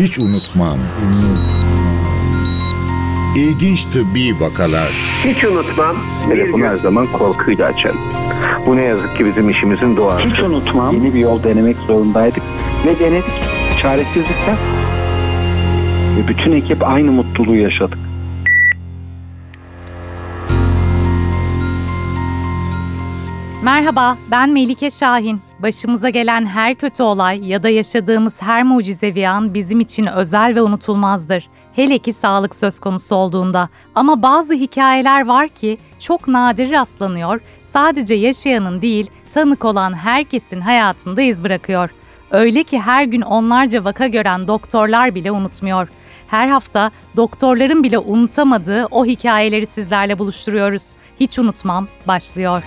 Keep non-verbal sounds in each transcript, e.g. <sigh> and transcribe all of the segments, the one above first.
Hiç unutmam. İlginç tıbbi vakalar. Hiç unutmam. Telefonu her zaman korkuyla açarım. Bu ne yazık ki bizim işimizin doğası. Hiç unutmam. Yeni bir yol denemek zorundaydık. Ve denedik. Çaresizlikten. Ve bütün ekip aynı mutluluğu yaşadık. Merhaba, ben Melike Şahin. Başımıza gelen her kötü olay ya da yaşadığımız her mucizevi an bizim için özel ve unutulmazdır. Hele ki sağlık söz konusu olduğunda. Ama bazı hikayeler var ki çok nadir rastlanıyor, sadece yaşayanın değil, tanık olan herkesin hayatında iz bırakıyor. Öyle ki her gün onlarca vaka gören doktorlar bile unutmuyor. Her hafta doktorların bile unutamadığı o hikayeleri sizlerle buluşturuyoruz. Hiç unutmam başlıyor.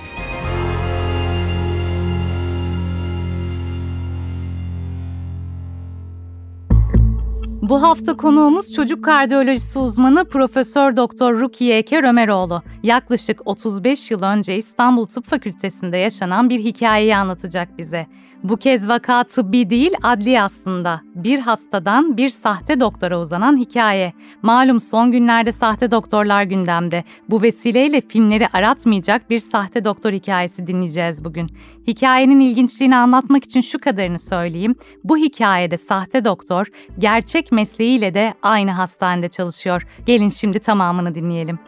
Bu hafta konuğumuz çocuk kardiyolojisi uzmanı Profesör Doktor Rukiye Eke Ömeroğlu. Yaklaşık 35 yıl önce İstanbul Tıp Fakültesi'nde yaşanan bir hikayeyi anlatacak bize. Bu kez vaka tıbbi değil adli aslında. Bir hastadan bir sahte doktora uzanan hikaye. Malum son günlerde sahte doktorlar gündemde. Bu vesileyle filmleri aratmayacak bir sahte doktor hikayesi dinleyeceğiz bugün. Hikayenin ilginçliğini anlatmak için şu kadarını söyleyeyim. Bu hikayede sahte doktor gerçek mesleğiyle de aynı hastanede çalışıyor. Gelin şimdi tamamını dinleyelim.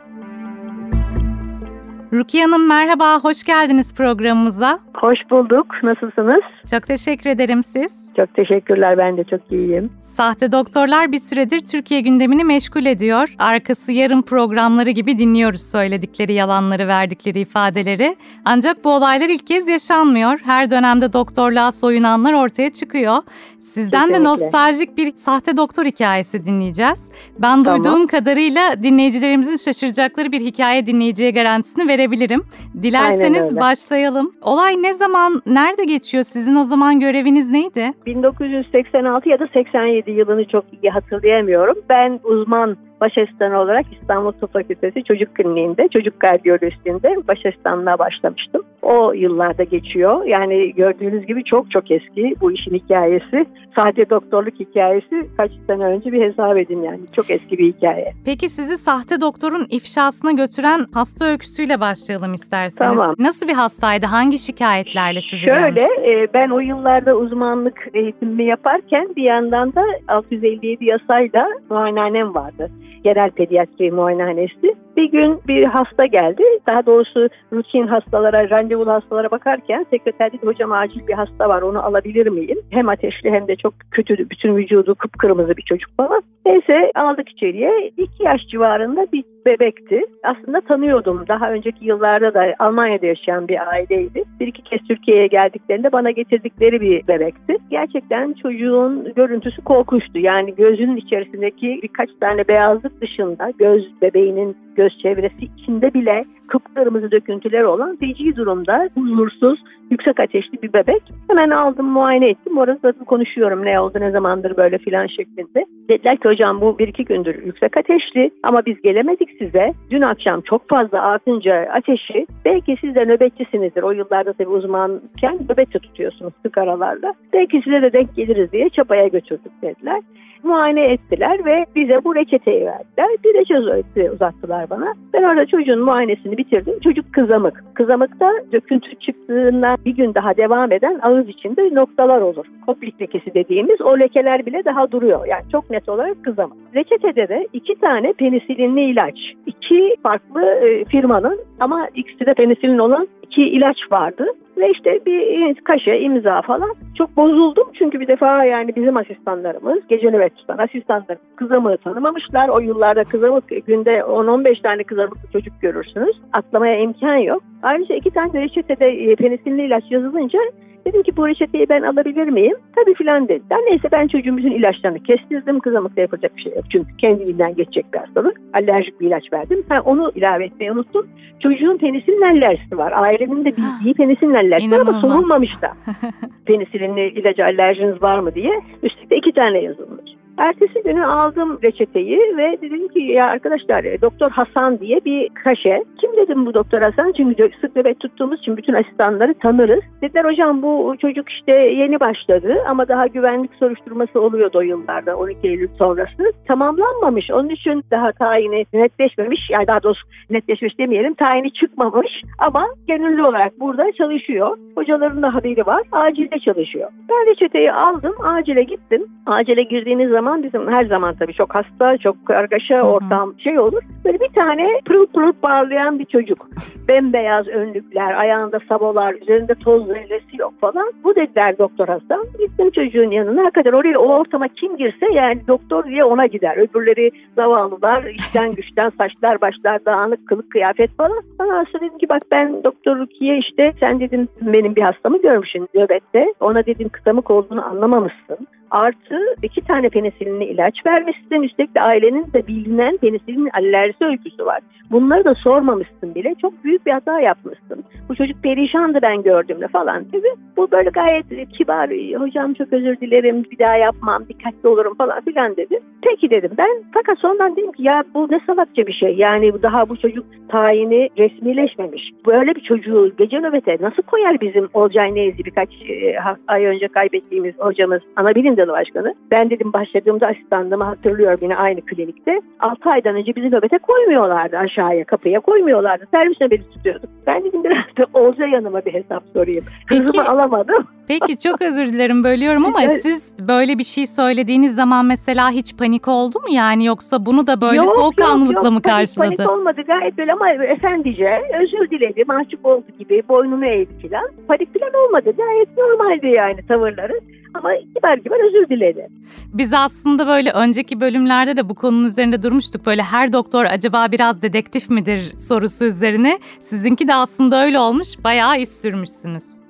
Rukiye Hanım merhaba, hoş geldiniz programımıza. Hoş bulduk. Nasılsınız? Çok teşekkür ederim siz. Çok teşekkürler. Ben de çok iyiyim. Sahte doktorlar bir süredir Türkiye gündemini meşgul ediyor. Arkası yarım programları gibi dinliyoruz söyledikleri yalanları, verdikleri ifadeleri. Ancak bu olaylar ilk kez yaşanmıyor. Her dönemde doktorluğa soyunanlar ortaya çıkıyor. Sizden Kesinlikle. de nostaljik bir sahte doktor hikayesi dinleyeceğiz. Ben Tamam. duyduğum kadarıyla dinleyicilerimizin şaşıracakları bir hikaye dinleyiciye garantisini verebilirim. Dilerseniz başlayalım. Olay ne zaman, nerede geçiyor? Sizin o zaman göreviniz neydi? 1986 ya da 87 yılını çok iyi hatırlayamıyorum. Ben uzman baş asistanı olarak İstanbul Tıp Fakültesi Çocuk Kliniğinde, çocuk kardiyolojisinde baş asistanlığa başlamıştım. O yıllarda geçiyor. Yani gördüğünüz gibi çok çok eski bu işin hikayesi. Sahte doktorluk hikayesi kaç sene önce bir hesap edin yani. Çok eski bir hikaye. Peki sizi sahte doktorun ifşasına götüren hasta öyküsüyle başlayalım isterseniz. Tamam. Nasıl bir hastaydı? Hangi şikayetlerle sizi Şöyle e, ben o yıllarda uzmanlık eğitimimi yaparken bir yandan da 657 yasayla muayenehanem vardı. Genel pediatri muayenehanesi. Bir gün bir hasta geldi. Daha doğrusu rutin hastalara, randevulu hastalara bakarken sekreter dedi hocam acil bir hasta var onu alabilir miyim? Hem ateşli hem de çok kötü bütün vücudu kıpkırmızı bir çocuk falan. Neyse aldık içeriye. İki yaş civarında bir bebekti. Aslında tanıyordum. Daha önceki yıllarda da Almanya'da yaşayan bir aileydi. Bir iki kez Türkiye'ye geldiklerinde bana getirdikleri bir bebekti. Gerçekten çocuğun görüntüsü korkunçtu. Yani gözünün içerisindeki birkaç tane beyazlık dışında göz bebeğinin göz çevresi içinde bile kıpkırmızı döküntüler olan feci durumda huzursuz, yüksek ateşli bir bebek. Hemen aldım muayene ettim. Orada zaten konuşuyorum ne oldu ne zamandır böyle filan şeklinde. Dediler ki hocam bu bir iki gündür yüksek ateşli ama biz gelemedik size. Dün akşam çok fazla artınca ateşi belki siz de nöbetçisinizdir. O yıllarda tabii uzmanken nöbetçi tutuyorsunuz sık aralarla. Belki size de denk geliriz diye çapaya götürdük dediler muayene ettiler ve bize bu reçeteyi verdiler. Bir reçete uzattılar bana. Ben orada çocuğun muayenesini bitirdim. Çocuk kızamık. Kızamıkta döküntü çıktığından bir gün daha devam eden ağız içinde noktalar olur. Koplik lekesi dediğimiz o lekeler bile daha duruyor. Yani çok net olarak kızamık. Reçetede de iki tane penisilinli ilaç. İki farklı e, firmanın ama ikisi de penisilin olan iki ilaç vardı. Ve işte bir kaşe, imza falan. Çok bozuldum çünkü bir defa yani bizim asistanlarımız, gece nöbet tutan asistanlarımız kızamığı tanımamışlar. O yıllarda kızamık günde 10-15 tane kızamıklı çocuk görürsünüz. Atlamaya imkan yok. Ayrıca iki tane de reçetede e, penisilli ilaç yazılınca dedim ki bu reçeteyi ben alabilir miyim? Tabii filan dediler. Neyse ben çocuğumuzun ilaçlarını kestirdim. Kızamıkta yapacak bir şey yok. Çünkü kendiliğinden geçecek bir hastalık. Alerjik bir ilaç verdim. Ben onu ilave etmeyi unuttum. Çocuğun penisilin alerjisi var. Ailemin de bildiği penisilin alerjisi var ama sorulmamış da. <laughs> Penisilinli ilaca alerjiniz var mı diye. Üstelik de iki tane yazılmış. Ertesi günü aldım reçeteyi ve dedim ki ya arkadaşlar e, Doktor Hasan diye bir kaşe. Kim dedim bu Doktor Hasan? Çünkü sık nöbet tuttuğumuz için bütün asistanları tanırız. Dediler hocam bu çocuk işte yeni başladı ama daha güvenlik soruşturması oluyordu o yıllarda 12 Eylül sonrası. Tamamlanmamış. Onun için daha tayini netleşmemiş. Yani daha doğrusu netleşmiş demeyelim. Tayini çıkmamış ama gönüllü olarak burada çalışıyor. Hocaların da haberi var. Acilde çalışıyor. Ben reçeteyi aldım. Acile gittim. Acile girdiğiniz zaman bizim her zaman tabii çok hasta, çok kargaşa ortam şey olur. Böyle bir tane pırıl pırıl parlayan bir çocuk. <laughs> Bembeyaz önlükler, ayağında sabolar, üzerinde toz zerresi yok falan. Bu dediler doktor Hasan. Gittim çocuğun yanına. Hakikaten oraya o ortama kim girse yani doktor diye ona gider. Öbürleri zavallılar, <laughs> işten güçten saçlar başlar dağınık, kılık kıyafet falan. Bana dedim ki bak ben doktor Rukiye işte sen dedim benim bir hastamı görmüşsün nöbette. Ona dedim kıtamık olduğunu anlamamışsın. Artı iki tane penisilinli ilaç vermişsin. Üstelik de ailenin de bilinen penisilin alerjisi öyküsü var. Bunları da sormamışsın bile. Çok büyük bir hata yapmışsın. Bu çocuk perişandı ben gördüğümde falan dedi. Bu böyle gayet kibar. Hocam çok özür dilerim. Bir daha yapmam. Dikkatli olurum falan filan dedi. Peki dedim ben. Fakat sonradan dedim ki ya bu ne salakça bir şey. Yani daha bu çocuk tayini resmileşmemiş. Böyle bir çocuğu gece nöbete nasıl koyar bizim Olcay Neyzi birkaç e, ay önce kaybettiğimiz hocamız ana bilim dalı başkanı. Ben dedim başladığımda asistanlığımı hatırlıyorum yine aynı klinikte. 6 aydan önce bizi nöbete koymuyorlardı aşağıya kapıya koymuyorlardı. Servis nöbeti tutuyorduk. Ben dedim biraz da Olcay yanıma bir hesap sorayım. Kızımı Peki- alamadım. Peki çok özür dilerim bölüyorum ama Evet. siz böyle bir şey söylediğiniz zaman mesela hiç panik oldu mu yani yoksa bunu da böyle Yok, soğukkanlılıkla mı yok. Panik- karşıladı? Panik olmadı gayet böyle ama efendice özür diledi. Mahcup oldu gibi boynunu eğdi falan. Panik falan olmadı. Gayet normaldi yani tavırları. Ama kibar kibar özür diledi. Biz aslında böyle önceki bölümlerde de bu konunun üzerinde durmuştuk. Böyle her doktor acaba biraz dedektif midir sorusu üzerine. Sizinki de aslında öyle olmuş. Bayağı iz sürmüşsünüz.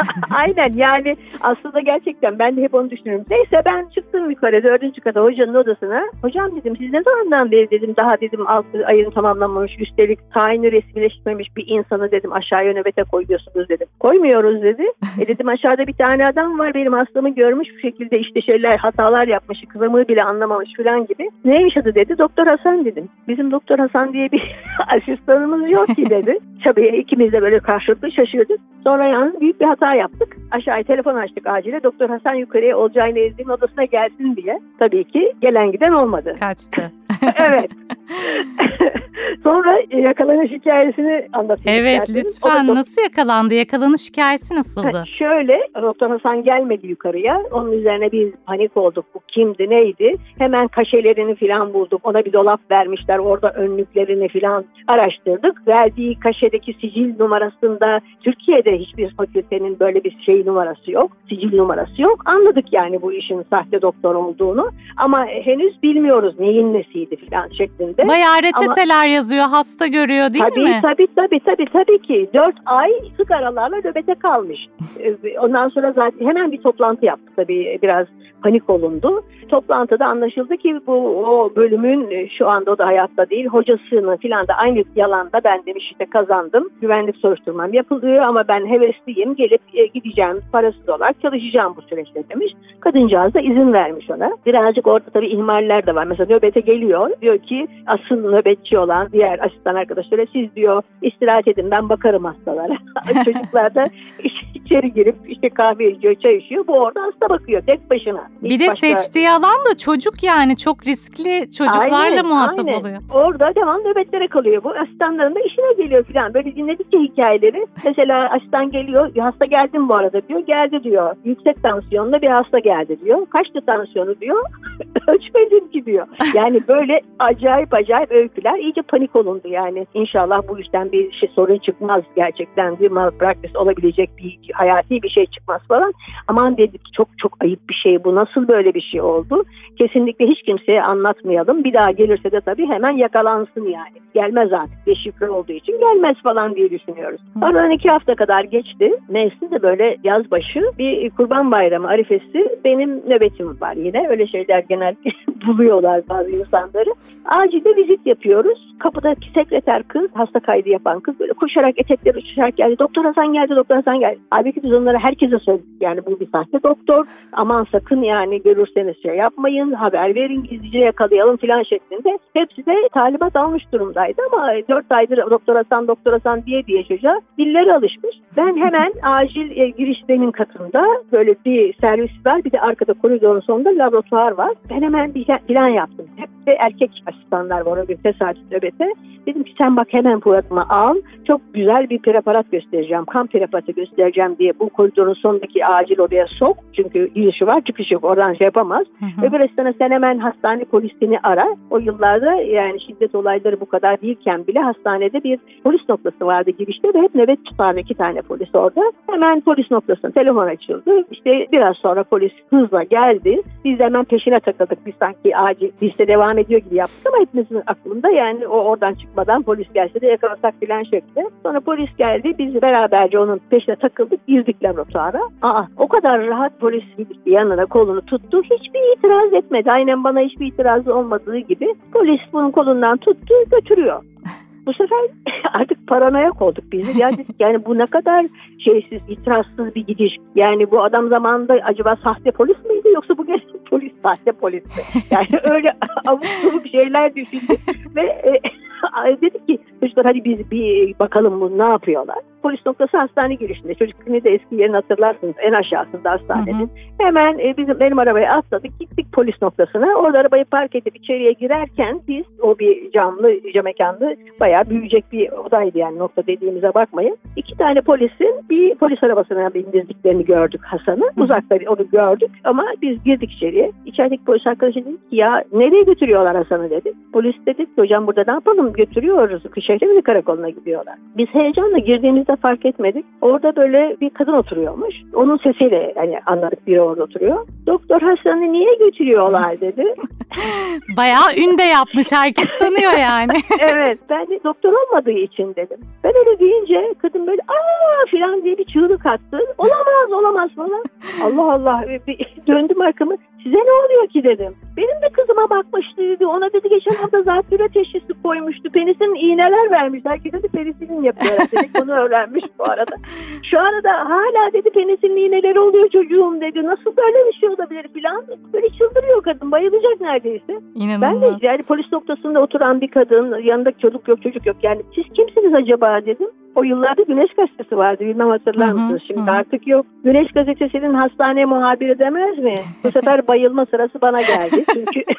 <laughs> Aynen yani aslında gerçekten ben de hep onu düşünüyorum. Neyse ben çıktım yukarı dördüncü kata hocanın odasına. Hocam dedim siz ne zamandan beri dedim daha dedim altı ayın tamamlanmamış üstelik tayini resmileşmemiş bir insanı dedim aşağıya nöbete koyuyorsunuz dedim. Koymuyoruz dedi. E dedim aşağıda bir tane adam var benim hastamı görmüş bu şekilde işte şeyler hatalar yapmış kızamığı bile anlamamış falan gibi. Neymiş adı dedi doktor Hasan dedim. Bizim doktor Hasan diye bir <laughs> asistanımız yok ki dedi. Tabii ikimiz de böyle karşılıklı şaşırdık. Sonra yalnız büyük bir hata yaptık. Aşağıya telefon açtık acile. Doktor Hasan yukarıya Olcay Nezdi'nin odasına gelsin diye. Tabii ki gelen giden olmadı. Kaçtı. Evet. <laughs> Sonra yakalanış hikayesini anlatayım. Evet isterseniz. Da lütfen çok- nasıl yakalandı? Yakalanış hikayesi nasıldı? Ha, Şöyle Doktor Hasan gelmedi yukarıya. Onun üzerine biz panik olduk. Bu kimdi neydi? Hemen kaşelerini filan bulduk. Ona bir dolap vermişler. Orada önlüklerini filan araştırdık. Verdiği kaşedeki sicil numarasında Türkiye'de hiçbir fakültenin böyle bir şey numarası yok. Sicil numarası yok. Anladık yani bu işin sahte doktor olduğunu. Ama henüz bilmiyoruz neyin nesiydi filan şeklinde. Bayağı reçeteler yazıyor, hasta görüyor değil tabii, mi? Tabii tabii tabii tabii ki. Dört ay sık aralarla nöbete kalmış. Ee, Ondan sonra zaten hemen bir toplantı yaptık tabii biraz panik olundu. Toplantıda anlaşıldı ki bu o bölümün e, şu anda o da hayatta değil hocasını filan da aynı yalanda ben demiş işte kazandım. Güvenlik soruşturmam yapılıyor ama ben hevesliyim gelip e, gideceğim parasız olarak çalışacağım bu süreçte demiş. Kadıncağız da izin vermiş ona. Birazcık orada tabii ihmaller de var. Mesela nöbete geliyor. Diyor ki asıl nöbetçi olan diğer asistan arkadaşlara siz diyor istirahat edin ben bakarım hastalara. <laughs> <laughs> Çocuklar da iç- içeri girip işte kahve içiyor, çay içiyor. Bu orada hasta bakıyor tek başına. Bir de başta- seçtiği alan da çocuk yani çok riskli çocuklarla Aynen, muhatap aynen. oluyor. Orada devam nöbetlere kalıyor bu. Asistanların da işine geliyor falan. Böyle dinledikçe hikayeleri. Mesela asistan geliyor. "Bir Hasta geldim bu arada diyor. Geldi diyor. Yüksek tansiyonla bir hasta geldi diyor. Kaçtı tansiyonu diyor. <laughs> Ölçmedim ki diyor. Yani böyle acayip acayip öyküler. İyice panik olundu yani. İnşallah bu işten bir şey sorun çıkmaz. Gerçekten bir malpraktis olabilecek bir hayati bir şey çıkmaz falan. Aman dedik çok çok ayıp bir şey bu. Nasıl böyle bir şey oldu? Kesinlikle hiç kimseye anlatmayalım. Bir daha gelirse de tabii hemen yakalansın yani. Gelmez artık deşifre olduğu için gelmez falan diye düşünüyoruz. Aradan iki hafta kadar geçti. Neyse de böyle yaz başı bir kurban bayramı arifesi benim nöbetim var yine. Öyle şeyler genellikle <laughs> buluyorlar bazı insanları. Acilde vizit yapıyoruz. Kapıdaki sekreter kız, hasta kaydı yapan kız böyle koşarak etekleri uçuşarak geldi. Doktor Hasan geldi, doktor Hasan geldi. Halbuki biz onlara herkese söyledik. Yani bu bir sahte doktor. Aman sakın yani görürseniz şey yapmayın, haber verin, gizlice yakalayalım falan şeklinde. Hepsi de talimat almış durumdaydı ama 4 aydır doktor Hasan, doktor Hasan diye diye çocuğa dilleri alışmış. Ben hemen <laughs> acil e, girişlerin katında böyle bir servis var. Bir de arkada koridorun sonunda laboratuvar var. Ben hemen bir plan yaptım. Hep de erkek asistanlar var o gün tesadüf nöbete. Dedim ki sen bak hemen programı al. Çok güzel bir preparat göstereceğim. Kan preparatı göstereceğim diye bu koridorun sonundaki acil odaya sok. Çünkü girişi var çıkışı yok. Oradan şey yapamaz. Hı hı. Öbür asistana sen hemen hastane polisini ara. O yıllarda yani şiddet olayları bu kadar değilken bile hastanede bir polis noktası vardı girişte ve hep nöbet tutardı iki tane polis orada. Hemen polis noktasına telefon açıldı. İşte biraz sonra polis hızla geldi. Biz de hemen peşine takıldık. Biz sanki acil liste devam ediyor gibi yaptık ama hepimizin aklında yani o oradan çıkmadan polis gelse de yakalasak filan şekli. Sonra polis geldi. Biz beraberce onun peşine takıldık. Girdik laboratuvara. Aa o kadar rahat polis yanına kolunu tuttu. Hiçbir itiraz etmedi. Aynen bana hiçbir itirazı olmadığı gibi. Polis bunun kolundan tuttu götürüyor. Bu sefer <laughs> artık paranoyak olduk biz. Ya dedik yani bu ne kadar şeysiz, itirazsız bir gidiş. Yani bu adam zamanında acaba sahte polis miydi yoksa bu gerçek polis sahte polis mi? Yani <laughs> öyle abuk sabuk şeyler düşündük ve e, <laughs> dedik ki çocuklar hadi biz bir bakalım bu ne yapıyorlar. Polis noktası hastane girişinde. Çocuk kliniği de eski yerini hatırlarsınız. En aşağısında hastanenin. Hı hı. Hemen e, bizim benim arabaya atladık. Gittik polis noktasına. Orada arabayı park edip içeriye girerken biz o bir camlı cam mekanlı bayağı büyüyecek bir odaydı yani nokta dediğimize bakmayın. İki tane polisin bir polis arabasına bindirdiklerini gördük Hasan'ı. Uzakta onu gördük ama biz girdik içeriye. İçerideki polis arkadaşı dedi ki ya nereye götürüyorlar Hasan'ı dedi. Polis dedik ki hocam burada ne yapalım götürüyoruz. Şehrimli karakoluna gidiyorlar. Biz heyecanla girdiğimizde fark etmedik. Orada böyle bir kadın oturuyormuş. Onun sesiyle hani anladık biri orada oturuyor. Doktor Hasan'ı niye götürüyorlar dedi. <laughs> Bayağı ün de yapmış. Herkes tanıyor yani. <laughs> evet ben de doktor olmadığı için dedim. Ben öyle deyince kadın böyle aa filan diye bir çığlık attı. Olamaz olamaz falan. Allah Allah bir döndüm arkamı. Size ne oluyor ki dedim. Benim de kızıma bakmıştı dedi. Ona dedi geçen hafta zatürre teşhisi koymuştu. Penisin iğneler vermiş. Herkes dedi penisilin yapıyor. Dedik bunu öğrenmiş bu arada. Şu arada hala dedi penisilin iğneleri oluyor çocuğum dedi. Nasıl böyle bir şey olabilir filan. Böyle çıldırıyor kadın. Bayılacak neredeyse. Ben İnanılmaz. de yani polis noktasında oturan bir kadın, yanında çocuk yok çocuk yok. Yani siz kimsiniz acaba dedim. O yıllarda Güneş Gazetesi vardı bilmem hatırlar mısınız? Şimdi hı. artık yok. Güneş Gazetesi'nin hastane muhabiri demez mi? Bu sefer bayılma sırası bana geldi. Çünkü <laughs>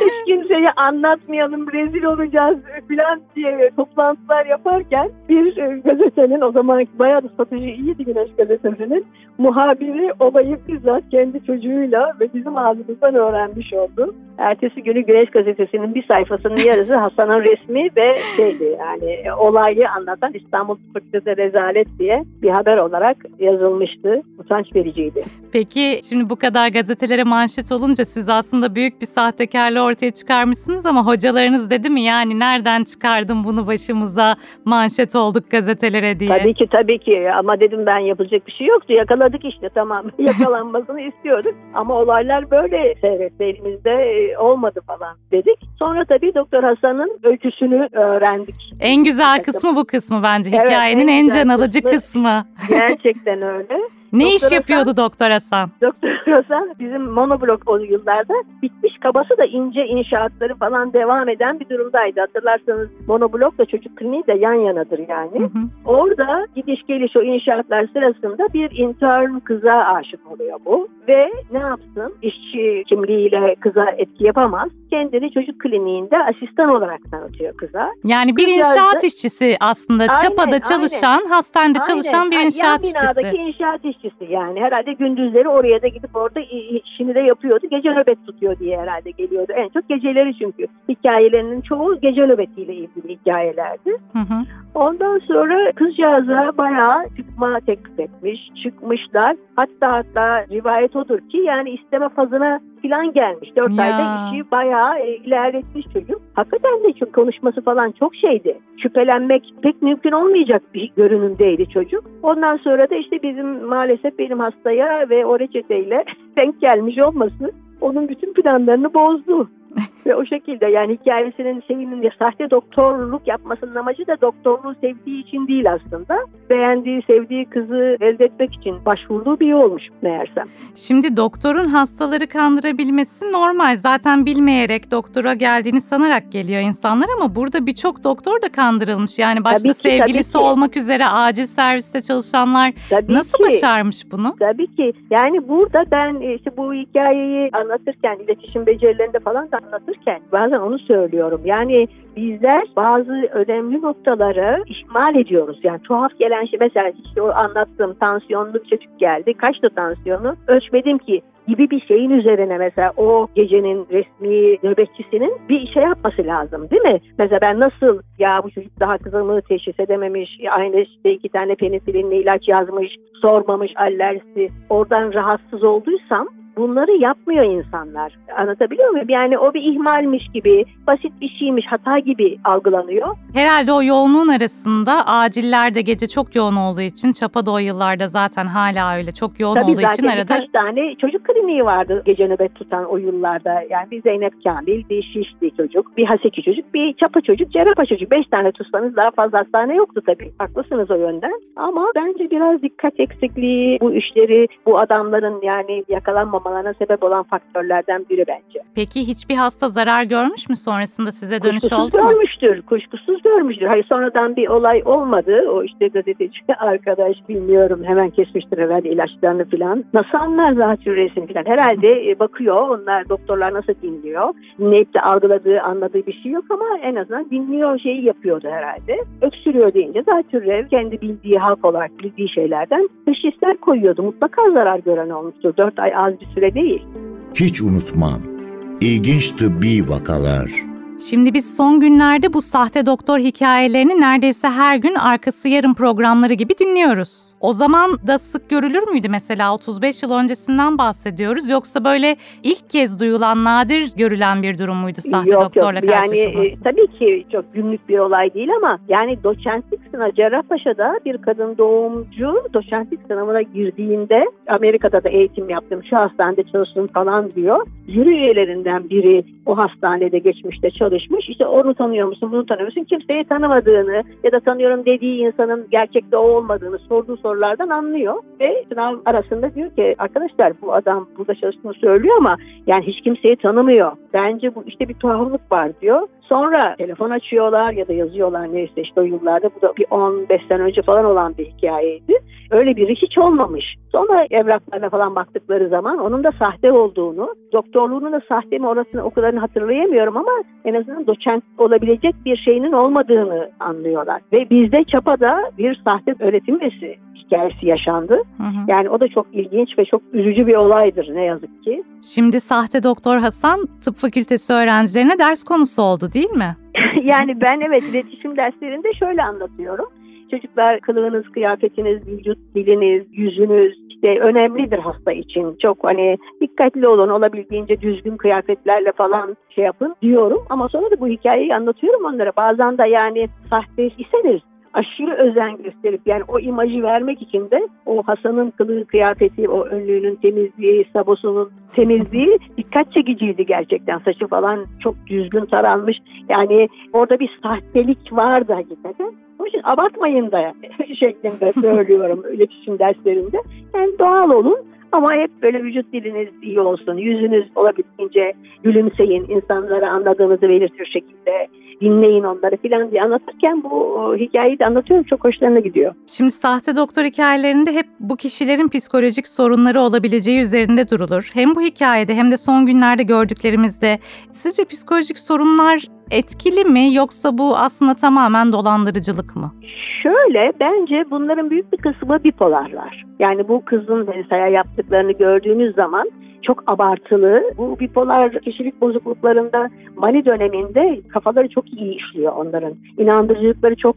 hiç kimseye anlatmayalım rezil olacağız falan diye toplantılar yaparken bir e, gazetenin o zaman bayağı da satıcı iyiydi Güneş Gazetesi'nin muhabiri olayı bizzat kendi çocuğuyla ve bizim ağzımızdan öğrenmiş oldu. Ertesi günü Güneş Gazetesi'nin bir sayfasının yarısı Hasan'ın resmi ve şeydi yani e, olayı anlatan İstanbul Fakültesi Rezalet diye bir haber olarak yazılmıştı. Utanç vericiydi. Peki şimdi bu kadar gazetelere manşet olunca siz aslında büyük bir sahtekarlığı ortaya çıkarmışsınız ama hocalarınız dedi mi yani nereden çıkardın bunu başımıza manşet olduk gazetelere diye. Tabii ki tabii ki ama dedim ben yapacak bir şey yoktu. Yakaladık işte tamam. <laughs> Yakalanmasını istiyorduk ama olaylar böyle seyretti elimizde olmadı falan dedik. Sonra tabii Doktor Hasan'ın öyküsünü öğrendik. En güzel kısmı bu kısmı bence. Evet, Hikayenin en en can alıcı kısmı. kısmı. Gerçekten öyle. Ne Doktor iş Hasan- yapıyordu Doktor Hasan? Doktor Hasan bizim monoblok o yıllarda bitmiş kabası da ince inşaatları falan devam eden bir durumdaydı. Hatırlarsanız monoblokla çocuk kliniği de yan yanadır yani. Hı hı. Orada gidiş geliş o inşaatlar sırasında bir intern kıza aşık oluyor bu. Ve ne yapsın? İşçi kimliğiyle kıza etki yapamaz. Kendini çocuk kliniğinde asistan olarak tanıtıyor kıza. Yani bir Kızlar inşaat da- işçisi aslında. Aynen, Çapa'da çalışan, hastanede çalışan bir Aynen. inşaat Yan binadaki işçisi. inşaat işçisi yani. Herhalde gündüzleri oraya da gidip orada işini de yapıyordu. Gece nöbet tutuyor diye herhalde geliyordu. En çok geceleri çünkü. Hikayelerinin çoğu gece nöbetiyle ilgili hikayelerdi. Hı hı. Ondan sonra kızcağıza bayağı çıkma teklif etmiş. Çıkmışlar. Hatta hatta rivayet odur ki yani isteme fazına falan gelmiş. Dört Ya. ayda işi bayağı e, ilerletmiş çocuk. Hakikaten de çok konuşması falan çok şeydi. Şüphelenmek pek mümkün olmayacak bir görünümdeydi çocuk. Ondan sonra da işte bizim maalesef benim hastaya ve o reçeteyle <laughs> denk gelmiş olması onun bütün planlarını bozdu. Ve o şekilde yani hikayesinin şeyinin de sahte doktorluk yapmasının amacı da doktorluğu sevdiği için değil aslında. Beğendiği, sevdiği kızı elde etmek için başvurduğu bir yolmuş meğersem. Şimdi doktorun hastaları kandırabilmesi normal. Zaten bilmeyerek doktora geldiğini sanarak geliyor insanlar ama burada birçok doktor da kandırılmış. Yani başta Tabii ki, sevgilisi tabii ki. olmak üzere acil serviste çalışanlar Tabii nasıl ki, başarmış bunu? Tabii ki. Yani burada ben e, işte bu hikayeyi anlatırken, iletişim becerilerinde falan da anlatırken bazen onu söylüyorum. Yani bizler bazı önemli noktaları ihmal ediyoruz. Yani tuhaf gelen şey mesela işte o anlattığım tansiyonlu bir çocuk geldi. Kaçtı tansiyonu? Ölçmedim ki gibi bir şeyin üzerine mesela o gecenin resmi nöbetçisinin bir şey yapması lazım değil mi? Mesela ben nasıl ya bu çocuk daha kızımı teşhis edememiş, aynı işte iki tane penisilinli ilaç yazmış, sormamış alerjisi, oradan rahatsız olduysam bunları yapmıyor insanlar. Anlatabiliyor muyum? Yani o bir ihmalmiş gibi, basit bir şeymiş, hata gibi algılanıyor. Herhalde o yoğunluğun arasında aciller de gece çok yoğun olduğu için Çapa'da o yıllarda zaten hala öyle çok yoğun Tabii olduğu için zaten arada birkaç tane çocuk kliniği vardı gece nöbet tutan o yıllarda. Yani bir Zeynep Kamil, bir Şişli çocuk, bir Haseki çocuk, bir Çapa çocuk, Cerrahpaşa çocuk. Beş tane tutsanız daha fazla hastane yoktu tabii. Haklısınız o yönden. Ama bence biraz dikkat eksikliği bu işleri bu adamların yani yakalanmamalarına sebep olan faktörlerden biri bence. Peki hiçbir hasta zarar görmüş mü sonrasında size dönüş Kuşkusuz oldu mu? görmüştür. Kuşkusuz görmüştür. Hayır sonradan bir olay olmadı. O işte gazeteci <laughs> arkadaş bilmiyorum hemen kesmiştir herhalde ilaçlarını falan. Nasıl anlar zatürresini falan. Herhalde e, bakıyor onlar doktorlar nasıl dinliyor. Dinleyip de algıladığı anladığı bir şey yok ama en azından dinliyor şeyi yapıyordu herhalde. Öksürüyor deyince zatürre kendi bildiği halk olarak bildiği şeylerden teşhisler koyuyordu. Mutlaka zarar gören olmuştur. Dört ay az bir süre değil. Hiç unutmam. İlginç tıbbi vakalar. Şimdi biz son günlerde bu sahte doktor hikayelerini neredeyse her gün arkası yarın programları gibi dinliyoruz. O zaman da sık görülür müydü mesela 35 yıl öncesinden bahsediyoruz yoksa böyle ilk kez duyulan nadir görülen bir durum muydu sahte yok, doktorla yok. Yani e, tabii ki çok günlük bir olay değil ama yani doçentlik sınavı Cerrahpaşa'da bir kadın doğumcu doçentlik sınavına girdiğinde Amerika'da da eğitim yaptım şu hastanede çalıştım falan diyor. Jüri üyelerinden biri o hastanede geçmişte çalışmış. İşte onu tanıyor musun bunu tanıyor musun? Kimseyi tanımadığını ya da tanıyorum dediği insanın gerçekte o olmadığını sorduğu sorulardan anlıyor. Ve sınav arasında diyor ki arkadaşlar bu adam burada çalıştığını söylüyor ama yani hiç kimseyi tanımıyor. Bence bu işte bir tuhaflık var diyor. Sonra telefon açıyorlar ya da yazıyorlar neyse işte o yıllarda bu da bir 15 sene önce falan olan bir hikayeydi. Öyle biri hiç olmamış. Sonra evraklarına falan baktıkları zaman onun da sahte olduğunu, doktorluğunun da sahte mi orasını o kadarını hatırlayamıyorum ama en azından doçent olabilecek bir şeyinin olmadığını anlıyorlar. Ve bizde Çapa'da bir sahte öğretim üyesi hikayesi yaşandı. Hı hı. Yani o da çok ilginç ve çok üzücü bir olaydır ne yazık ki. Şimdi sahte doktor Hasan tıp fakültesi öğrencilerine ders konusu oldu değil mi? <laughs> yani ben evet iletişim derslerinde şöyle anlatıyorum. Çocuklar kılığınız, kıyafetiniz, vücut diliniz, yüzünüz işte önemlidir hasta için. Çok hani dikkatli olun, olabildiğince düzgün kıyafetlerle falan şey yapın diyorum. Ama sonra da bu hikayeyi anlatıyorum onlara. Bazen de yani sahte iseniz aşırı özen gösterip yani o imajı vermek için de o Hasan'ın kılığı kıyafeti, o önlüğünün temizliği, sabosunun temizliği dikkat çekiciydi gerçekten. Saçı falan çok düzgün taranmış. Yani orada bir sahtelik vardı hakikaten. Onun için abartmayın da <laughs> şeklinde <laughs> söylüyorum iletişim derslerinde. Yani doğal olun ama hep böyle vücut diliniz iyi olsun, yüzünüz olabildiğince gülümseyin, insanlara anladığınızı belirtir şekilde dinleyin onları filan diye anlatırken bu hikayeyi de anlatıyorum çok hoşlarına gidiyor. Şimdi sahte doktor hikayelerinde hep bu kişilerin psikolojik sorunları olabileceği üzerinde durulur. Hem bu hikayede hem de son günlerde gördüklerimizde sizce psikolojik sorunlar etkili mi yoksa bu aslında tamamen dolandırıcılık mı? Şöyle bence bunların büyük bir kısmı bipolarlar. Yani bu kızın mesela yaptıklarını gördüğünüz zaman çok abartılı. Bu bipolar kişilik bozukluklarında mani döneminde kafaları çok iyi işliyor onların. İnandırıcılıkları çok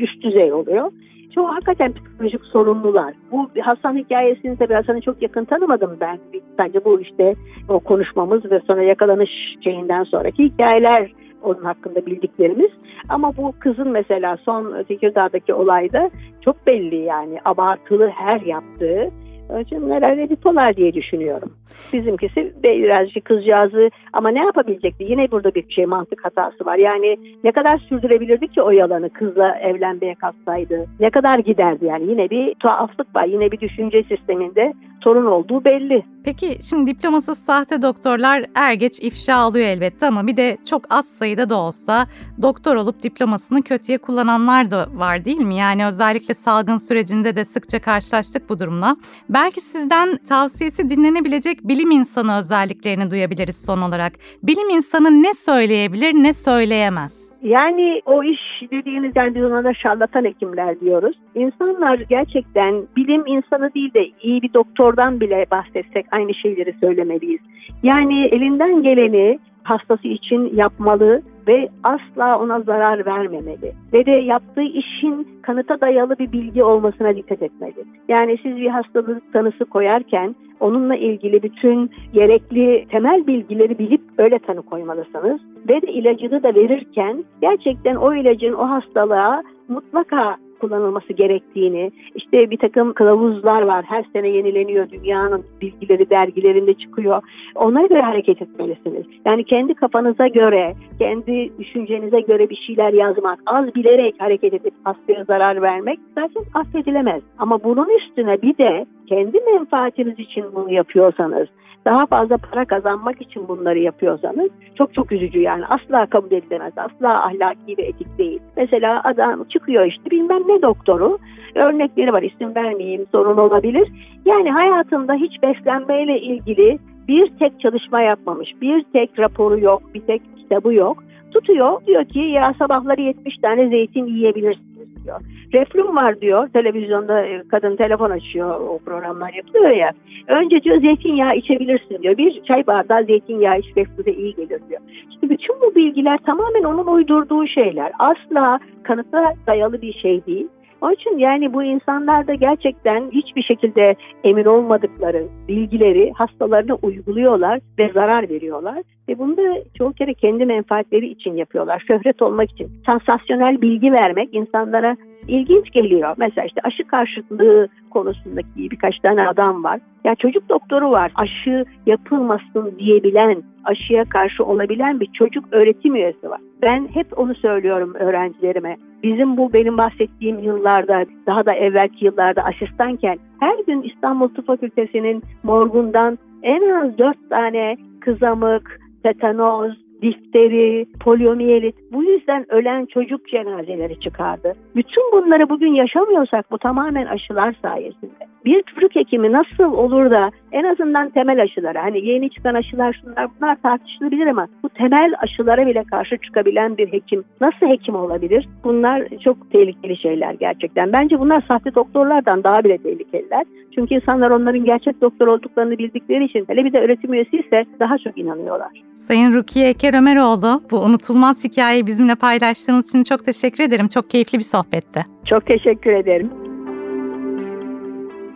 üst düzey oluyor. Çoğu hakikaten psikolojik sorunlular. Bu Hasan hikayesini tabii Hasan'ı çok yakın tanımadım ben. Bence bu işte o konuşmamız ve sonra yakalanış şeyinden sonraki hikayeler onun hakkında bildiklerimiz. Ama bu kızın mesela son Tekirdağ'daki olayda çok belli yani abartılı her yaptığı Hocam herhalde bipolar diye düşünüyorum. Bizimkisi birazcık kızcağızı ama ne yapabilecekti? Yine burada bir şey mantık hatası var. Yani ne kadar sürdürebilirdi ki o yalanı kızla evlenmeye kalksaydı? Ne kadar giderdi yani? Yine bir tuhaflık var. Yine bir düşünce sisteminde sorun olduğu belli. Peki şimdi diplomasız sahte doktorlar er geç ifşa oluyor elbette ama bir de çok az sayıda da olsa doktor olup diplomasını kötüye kullananlar da var değil mi? Yani özellikle salgın sürecinde de sıkça karşılaştık bu durumla. Belki sizden tavsiyesi dinlenebilecek bilim insanı özelliklerini duyabiliriz son olarak. Bilim insanı ne söyleyebilir ne söyleyemez? Yani o iş dediğiniz yani biz ona şarlatan hekimler diyoruz. İnsanlar gerçekten bilim insanı değil de iyi bir doktordan bile bahsetsek aynı şeyleri söylemeliyiz. Yani elinden geleni hastası için yapmalı ve asla ona zarar vermemeli. Ve de yaptığı işin kanıta dayalı bir bilgi olmasına dikkat etmeli. Yani siz bir hastalık tanısı koyarken onunla ilgili bütün gerekli temel bilgileri bilip öyle tanı koymalısınız. Ve de ilacını da verirken gerçekten o ilacın o hastalığa mutlaka kullanılması gerektiğini, işte bir takım kılavuzlar var, her sene yenileniyor, dünyanın bilgileri dergilerinde çıkıyor. Onlara göre hareket etmelisiniz. Yani kendi kafanıza göre, kendi düşüncenize göre bir şeyler yazmak, az bilerek hareket edip hastaya zarar vermek zaten affedilemez. Ama bunun üstüne bir de kendi menfaatiniz için bunu yapıyorsanız, daha fazla para kazanmak için bunları yapıyorsanız çok çok üzücü yani asla kabul edilemez. Asla ahlaki ve etik değil. Mesela adam çıkıyor işte bilmem ne doktoru örnekleri var isim vermeyeyim sorun olabilir. Yani hayatında hiç beslenmeyle ilgili bir tek çalışma yapmamış, bir tek raporu yok, bir tek kitabı yok. Tutuyor diyor ki ya sabahları 70 tane zeytin yiyebilirsiniz diyor. Reflüm var diyor. Televizyonda e, kadın telefon açıyor. O programlar yapılıyor ya. Önce diyor zeytinyağı içebilirsin diyor. Bir çay bardağı zeytinyağı iç reflüde iyi gelir diyor. İşte bütün bu bilgiler tamamen onun uydurduğu şeyler. Asla kanıta dayalı bir şey değil. Onun için yani bu insanlar da gerçekten hiçbir şekilde emin olmadıkları bilgileri hastalarına uyguluyorlar ve zarar veriyorlar. Ve bunu da çoğu kere kendi menfaatleri için yapıyorlar. Şöhret olmak için. Sansasyonel bilgi vermek insanlara ilginç geliyor. Mesela işte aşı karşıtlığı konusundaki birkaç tane adam var. Ya çocuk doktoru var. Aşı yapılmasın diyebilen, aşıya karşı olabilen bir çocuk öğretim üyesi var. Ben hep onu söylüyorum öğrencilerime. Bizim bu benim bahsettiğim yıllarda, daha da evvelki yıllarda asistanken her gün İstanbul Tıp Fakültesi'nin morgundan en az dört tane kızamık, tetanoz, difteri, poliomiyelit bu yüzden ölen çocuk cenazeleri çıkardı. Bütün bunları bugün yaşamıyorsak bu tamamen aşılar sayesinde. Bir çocuk hekimi nasıl olur da en azından temel aşılara hani yeni çıkan aşılar şunlar bunlar tartışılabilir ama bu temel aşılara bile karşı çıkabilen bir hekim nasıl hekim olabilir? Bunlar çok tehlikeli şeyler gerçekten. Bence bunlar sahte doktorlardan daha bile tehlikeliler. Çünkü insanlar onların gerçek doktor olduklarını bildikleri için hele bir de öğretim üyesi ise daha çok inanıyorlar. Sayın Rukiye Eker Ömeroğlu bu unutulmaz hikayeyi bizimle paylaştığınız için çok teşekkür ederim. Çok keyifli bir sohbetti. Çok teşekkür ederim.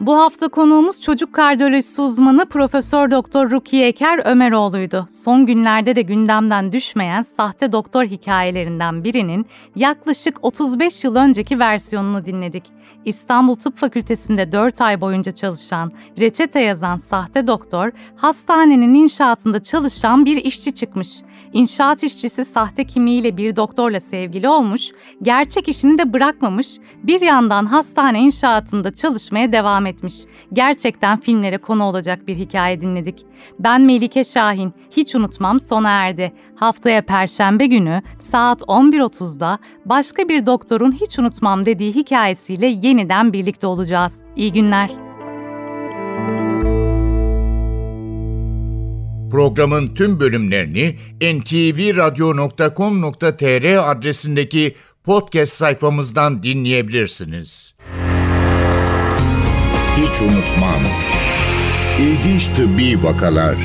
Bu hafta konuğumuz çocuk kardiyolojisi uzmanı Profesör Doktor Rukiye Eker Ömeroğlu'ydu. Son günlerde de gündemden düşmeyen sahte doktor hikayelerinden birinin yaklaşık 35 yıl önceki versiyonunu dinledik. İstanbul Tıp Fakültesi'nde 4 ay boyunca çalışan, reçete yazan sahte doktor, hastanenin inşaatında çalışan bir işçi çıkmış. İnşaat işçisi sahte kimliğiyle bir doktorla sevgili olmuş, gerçek işini de bırakmamış, bir yandan hastane inşaatında çalışmaya devam etmiş. Gerçekten filmlere konu olacak bir hikaye dinledik. Ben Melike Şahin, hiç unutmam sona erdi. Haftaya Perşembe günü saat 11.30'da başka bir doktorun hiç unutmam dediği hikayesiyle yeniden birlikte olacağız. İyi günler. Programın tüm bölümlerini ntvradio.com.tr adresindeki podcast sayfamızdan dinleyebilirsiniz. Hiç unutmam. İlginç tıbbi vakalar